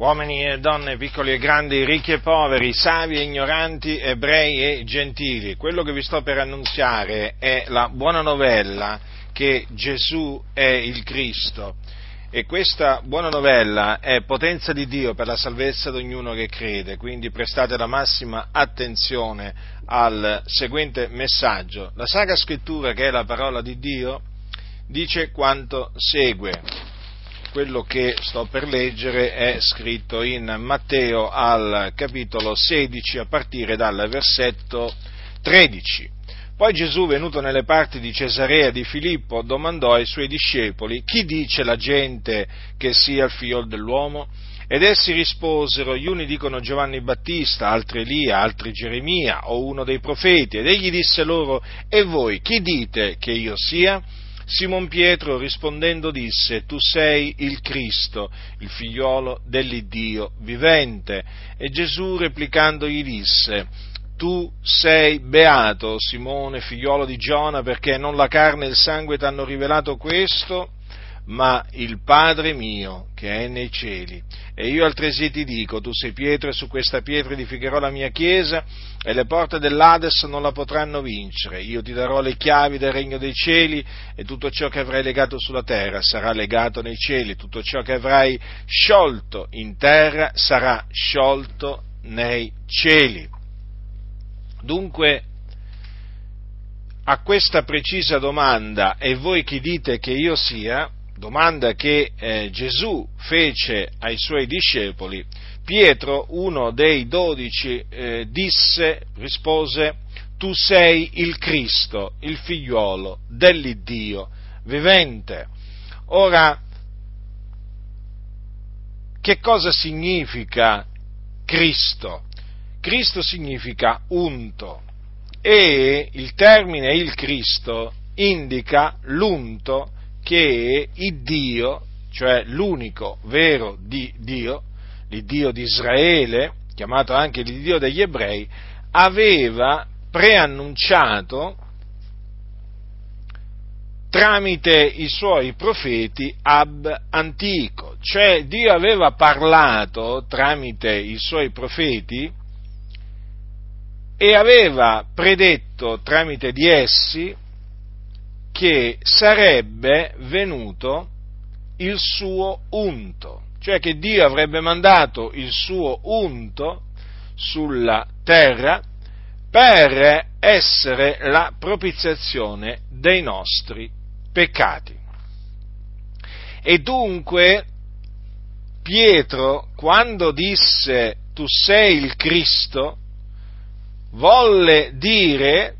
uomini e donne, piccoli e grandi, ricchi e poveri, savi e ignoranti, ebrei e gentili. Quello che vi sto per annunziare è la buona novella che Gesù è il Cristo. E questa buona novella è potenza di Dio per la salvezza di ognuno che crede, quindi prestate la massima attenzione al seguente messaggio. La Sacra Scrittura, che è la parola di Dio, dice quanto segue quello che sto per leggere è scritto in Matteo al capitolo 16 a partire dal versetto 13. Poi Gesù, venuto nelle parti di Cesarea di Filippo, domandò ai suoi discepoli, chi dice la gente che sia il figlio dell'uomo? Ed essi risposero, gli uni dicono Giovanni Battista, altri Elia, altri Geremia o uno dei profeti. Ed egli disse loro, e voi chi dite che io sia? Simon Pietro rispondendo disse, Tu sei il Cristo, il figliuolo dell'Iddio vivente. E Gesù replicando gli disse, Tu sei beato, Simone, figliuolo di Giona, perché non la carne e il sangue ti hanno rivelato questo, ma il Padre mio che è nei cieli. E io altresì ti dico, tu sei Pietro e su questa pietra edificherò la mia chiesa e le porte dell'Ades non la potranno vincere. Io ti darò le chiavi del regno dei cieli e tutto ciò che avrai legato sulla terra sarà legato nei cieli, tutto ciò che avrai sciolto in terra sarà sciolto nei cieli. Dunque, a questa precisa domanda, e voi chi dite che io sia, domanda che eh, Gesù fece ai suoi discepoli, Pietro, uno dei dodici, eh, disse, rispose, tu sei il Cristo, il figliuolo dell'Iddio vivente. Ora, che cosa significa Cristo? Cristo significa unto e il termine il Cristo indica l'unto che il Dio, cioè l'unico vero di Dio, l'Iddio di Israele, chiamato anche l'Iddio degli ebrei, aveva preannunciato tramite i suoi profeti ab antico, cioè Dio aveva parlato tramite i suoi profeti e aveva predetto tramite di essi che sarebbe venuto il suo unto, cioè che Dio avrebbe mandato il suo unto sulla terra per essere la propiziazione dei nostri peccati. E dunque Pietro, quando disse tu sei il Cristo, volle dire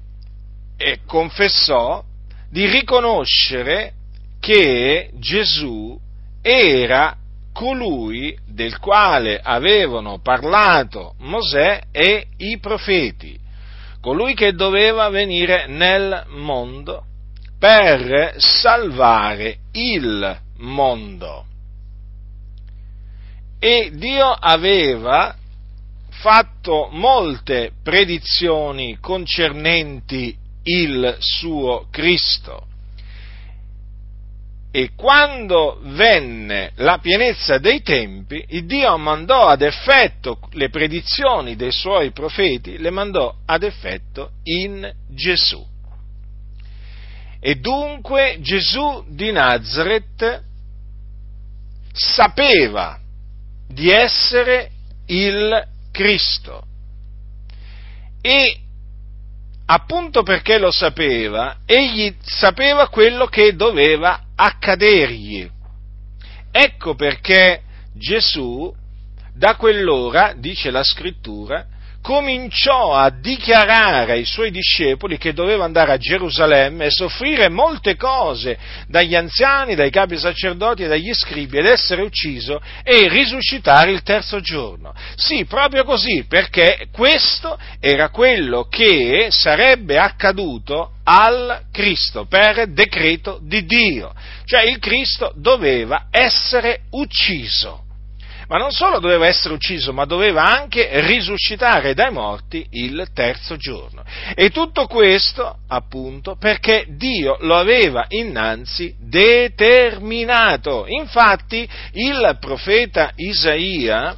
e confessò di riconoscere che Gesù era colui del quale avevano parlato Mosè e i profeti, colui che doveva venire nel mondo per salvare il mondo. E Dio aveva fatto molte predizioni concernenti il suo Cristo. E quando venne la pienezza dei tempi, Dio mandò ad effetto le predizioni dei suoi profeti, le mandò ad effetto in Gesù. E dunque Gesù di Nazareth sapeva di essere il Cristo e appunto perché lo sapeva, egli sapeva quello che doveva accadergli. Ecco perché Gesù, da quell'ora, dice la scrittura, cominciò a dichiarare ai suoi discepoli che doveva andare a Gerusalemme e soffrire molte cose dagli anziani, dai capi sacerdoti e dagli scribi ed essere ucciso e risuscitare il terzo giorno. Sì, proprio così, perché questo era quello che sarebbe accaduto al Cristo per decreto di Dio, cioè il Cristo doveva essere ucciso ma non solo doveva essere ucciso, ma doveva anche risuscitare dai morti il terzo giorno. E tutto questo, appunto, perché Dio lo aveva innanzi determinato. Infatti, il profeta Isaia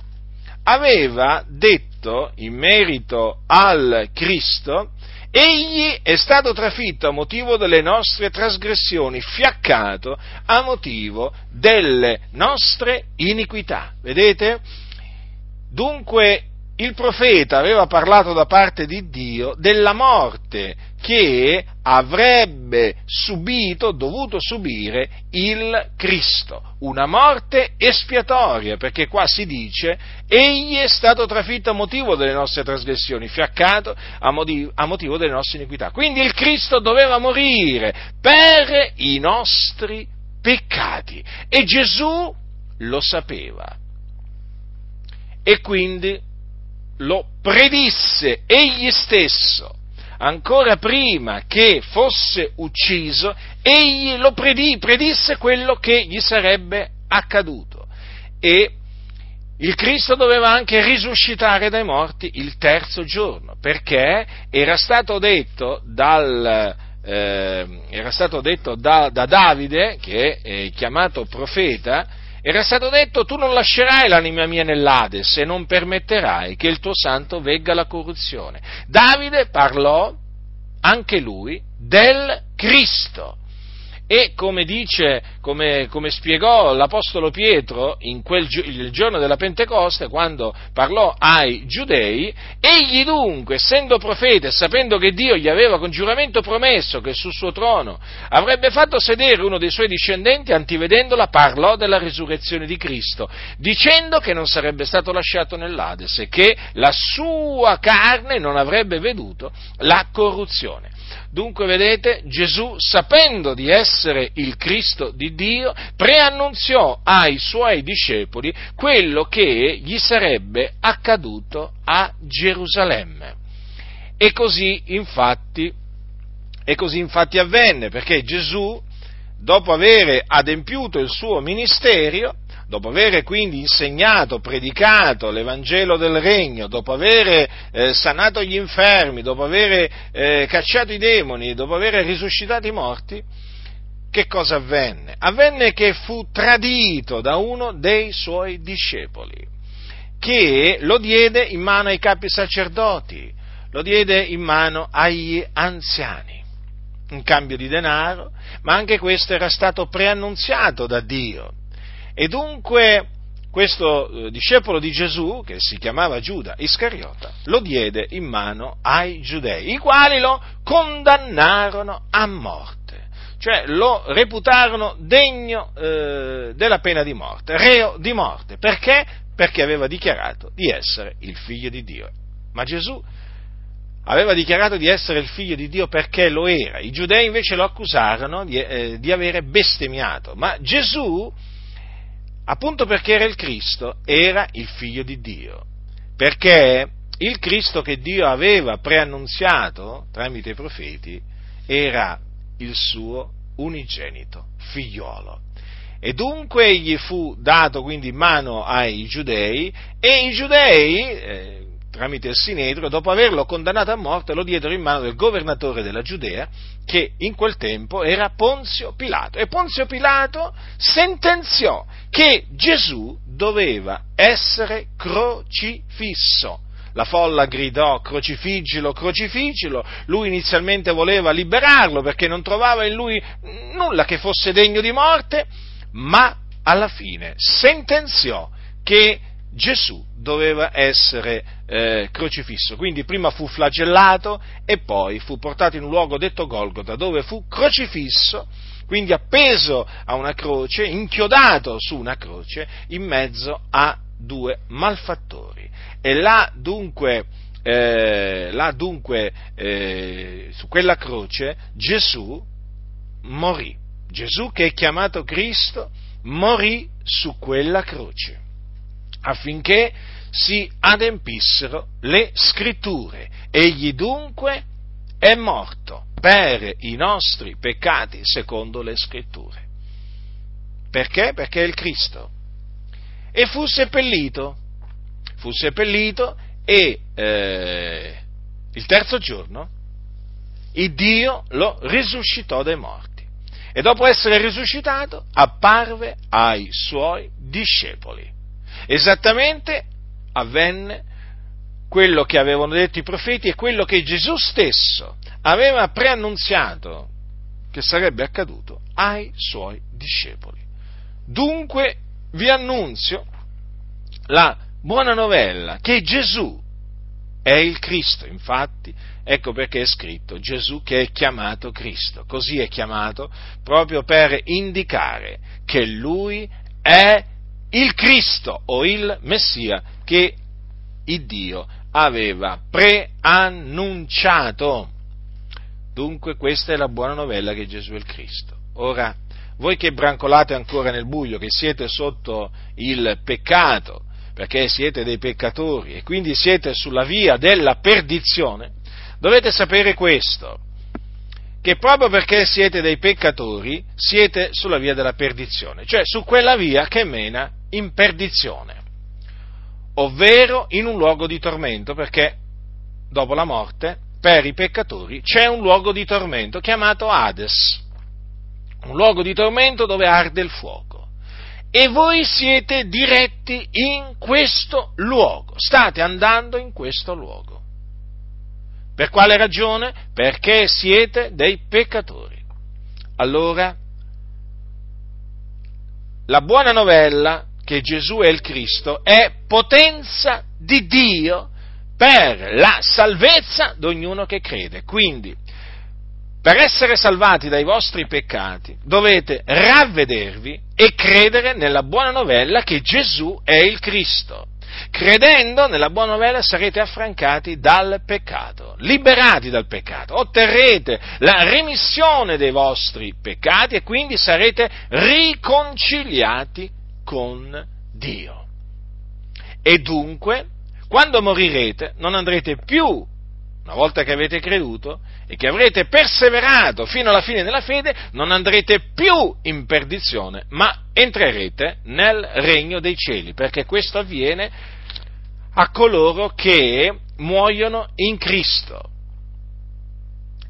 aveva detto in merito al Cristo, Egli è stato trafitto a motivo delle nostre trasgressioni, fiaccato a motivo delle nostre iniquità. Vedete? Dunque il profeta aveva parlato da parte di Dio della morte che avrebbe subito, dovuto subire il Cristo, una morte espiatoria, perché qua si dice, egli è stato trafitto a motivo delle nostre trasgressioni, fiaccato a motivo, a motivo delle nostre iniquità. Quindi il Cristo doveva morire per i nostri peccati e Gesù lo sapeva. E quindi lo predisse egli stesso, ancora prima che fosse ucciso, egli lo predì, predisse quello che gli sarebbe accaduto. E il Cristo doveva anche risuscitare dai morti il terzo giorno, perché era stato detto dal, eh, era stato detto da, da Davide, che è chiamato profeta, era stato detto tu non lascerai l'anima mia nell'Ades e non permetterai che il tuo santo vegga alla corruzione. Davide parlò anche lui del Cristo e come dice, come, come spiegò l'Apostolo Pietro quel, il giorno della Pentecoste, quando parlò ai giudei, egli dunque, essendo profeta e sapendo che Dio gli aveva con giuramento promesso che sul suo trono avrebbe fatto sedere uno dei suoi discendenti, antivedendola, parlò della risurrezione di Cristo, dicendo che non sarebbe stato lasciato nell'Ades e che la sua carne non avrebbe veduto la corruzione. Dunque, vedete, Gesù, sapendo di essere il Cristo di Dio, preannunziò ai suoi discepoli quello che gli sarebbe accaduto a Gerusalemme. E così, infatti, e così infatti avvenne, perché Gesù, dopo aver adempiuto il suo ministero, dopo aver quindi insegnato, predicato l'Evangelo del Regno, dopo aver eh, sanato gli infermi, dopo aver eh, cacciato i demoni, dopo aver risuscitato i morti, che cosa avvenne? Avvenne che fu tradito da uno dei suoi discepoli, che lo diede in mano ai capi sacerdoti, lo diede in mano agli anziani, in cambio di denaro, ma anche questo era stato preannunziato da Dio e dunque questo eh, discepolo di Gesù, che si chiamava Giuda Iscariota, lo diede in mano ai giudei, i quali lo condannarono a morte, cioè lo reputarono degno eh, della pena di morte, reo di morte. Perché? Perché aveva dichiarato di essere il figlio di Dio. Ma Gesù aveva dichiarato di essere il figlio di Dio perché lo era, i giudei invece lo accusarono di, eh, di avere bestemmiato, ma Gesù appunto perché era il Cristo, era il figlio di Dio, perché il Cristo che Dio aveva preannunziato tramite i profeti era il suo unigenito figliolo. E dunque gli fu dato quindi in mano ai giudei e i giudei, eh, tramite il Sinedro, dopo averlo condannato a morte, lo diedero in mano del governatore della Giudea, che in quel tempo era Ponzio Pilato. E Ponzio Pilato sentenziò che Gesù doveva essere crocifisso. La folla gridò crocifiggilo, crocifiggilo, lui inizialmente voleva liberarlo perché non trovava in lui nulla che fosse degno di morte, ma alla fine sentenziò che Gesù doveva essere eh, crocifisso. Quindi prima fu flagellato e poi fu portato in un luogo detto Golgota, dove fu crocifisso, quindi appeso a una croce, inchiodato su una croce, in mezzo a due malfattori. E là dunque, eh, là dunque eh, su quella croce Gesù morì. Gesù che è chiamato Cristo morì su quella croce affinché si adempissero le scritture. Egli dunque è morto per i nostri peccati secondo le scritture. Perché? Perché è il Cristo. e fu seppellito. Fu seppellito e eh, il terzo giorno il Dio lo risuscitò dai morti. E dopo essere risuscitato apparve ai suoi discepoli. Esattamente avvenne quello che avevano detto i profeti e quello che Gesù stesso aveva preannunziato che sarebbe accaduto ai suoi discepoli. Dunque vi annunzio la buona novella che Gesù è il Cristo, infatti, ecco perché è scritto Gesù che è chiamato Cristo, così è chiamato proprio per indicare che lui è il Cristo o il Messia che il Dio aveva preannunciato. Dunque questa è la buona novella che Gesù è il Cristo. Ora, voi che brancolate ancora nel buio, che siete sotto il peccato, perché siete dei peccatori e quindi siete sulla via della perdizione, dovete sapere questo, che proprio perché siete dei peccatori siete sulla via della perdizione, cioè su quella via che mena in perdizione ovvero in un luogo di tormento, perché dopo la morte, per i peccatori, c'è un luogo di tormento chiamato Hades, un luogo di tormento dove arde il fuoco. E voi siete diretti in questo luogo, state andando in questo luogo. Per quale ragione? Perché siete dei peccatori. Allora, la buona novella che Gesù è il Cristo è potenza di Dio per la salvezza di ognuno che crede. Quindi, per essere salvati dai vostri peccati, dovete ravvedervi e credere nella buona novella che Gesù è il Cristo. Credendo nella buona novella sarete affrancati dal peccato, liberati dal peccato, otterrete la remissione dei vostri peccati e quindi sarete riconciliati con Dio. E dunque, quando morirete, non andrete più, una volta che avete creduto e che avrete perseverato fino alla fine della fede, non andrete più in perdizione, ma entrerete nel regno dei cieli, perché questo avviene a coloro che muoiono in Cristo.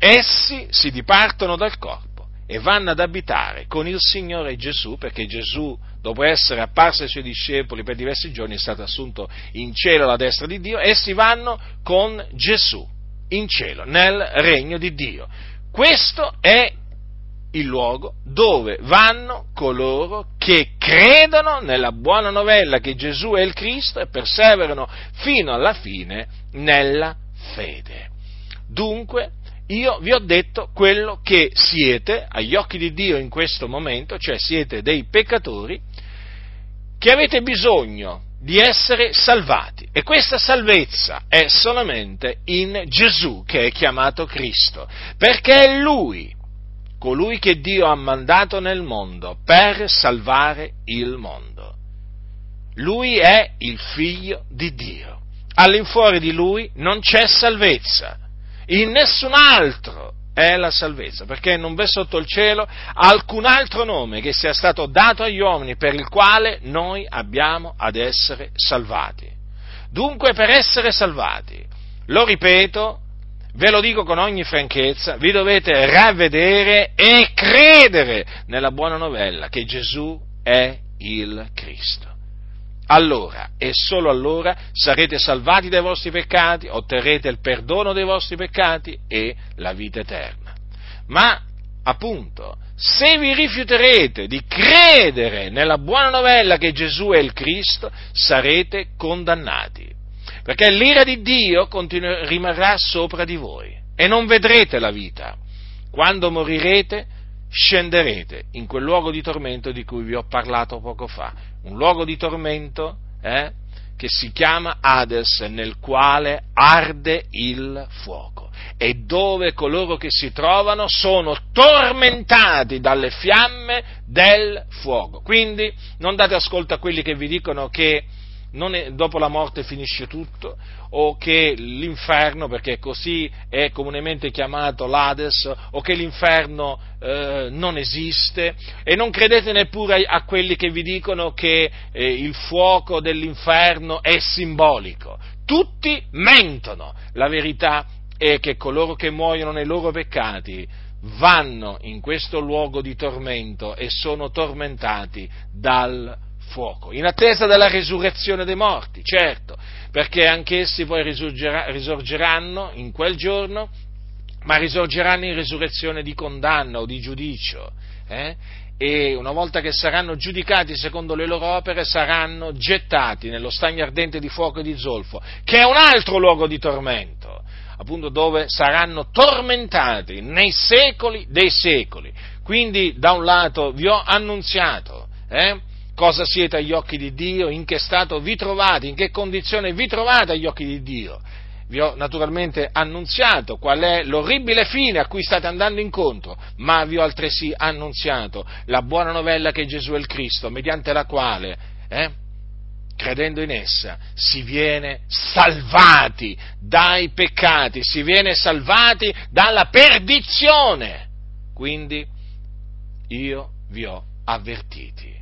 Essi si dipartono dal corpo e vanno ad abitare con il Signore Gesù, perché Gesù dopo essere apparso ai suoi discepoli per diversi giorni, è stato assunto in cielo alla destra di Dio, essi vanno con Gesù in cielo, nel regno di Dio. Questo è il luogo dove vanno coloro che credono nella buona novella che Gesù è il Cristo e perseverano fino alla fine nella fede. Dunque, io vi ho detto quello che siete agli occhi di Dio in questo momento, cioè siete dei peccatori che avete bisogno di essere salvati e questa salvezza è solamente in Gesù che è chiamato Cristo, perché è Lui, colui che Dio ha mandato nel mondo per salvare il mondo. Lui è il figlio di Dio. All'infuori di Lui non c'è salvezza, in nessun altro è la salvezza, perché non v'è sotto il cielo alcun altro nome che sia stato dato agli uomini per il quale noi abbiamo ad essere salvati. Dunque per essere salvati, lo ripeto, ve lo dico con ogni franchezza, vi dovete ravvedere e credere nella buona novella che Gesù è il Cristo allora e solo allora sarete salvati dai vostri peccati, otterrete il perdono dei vostri peccati e la vita eterna. Ma, appunto, se vi rifiuterete di credere nella buona novella che Gesù è il Cristo, sarete condannati, perché l'ira di Dio continu- rimarrà sopra di voi e non vedrete la vita. Quando morirete, scenderete in quel luogo di tormento di cui vi ho parlato poco fa, un luogo di tormento eh, che si chiama Hades, nel quale arde il fuoco e dove coloro che si trovano sono tormentati dalle fiamme del fuoco. Quindi non date ascolto a quelli che vi dicono che è, dopo la morte finisce tutto, o che l'inferno, perché così è comunemente chiamato l'Ades, o che l'inferno eh, non esiste, e non credete neppure a, a quelli che vi dicono che eh, il fuoco dell'inferno è simbolico. Tutti mentono. La verità è che coloro che muoiono nei loro peccati vanno in questo luogo di tormento e sono tormentati dal fuoco, in attesa della risurrezione dei morti, certo, perché anch'essi poi risorgeranno in quel giorno, ma risorgeranno in risurrezione di condanna o di giudicio. Eh? E una volta che saranno giudicati secondo le loro opere, saranno gettati nello stagno ardente di fuoco e di zolfo, che è un altro luogo di tormento appunto dove saranno tormentati nei secoli dei secoli. Quindi da un lato vi ho annunziato eh, cosa siete agli occhi di Dio, in che stato vi trovate, in che condizione vi trovate agli occhi di Dio. Vi ho naturalmente annunziato qual è l'orribile fine a cui state andando incontro, ma vi ho altresì annunziato la buona novella che Gesù è il Cristo, mediante la quale eh, credendo in essa, si viene salvati dai peccati, si viene salvati dalla perdizione. Quindi io vi ho avvertiti.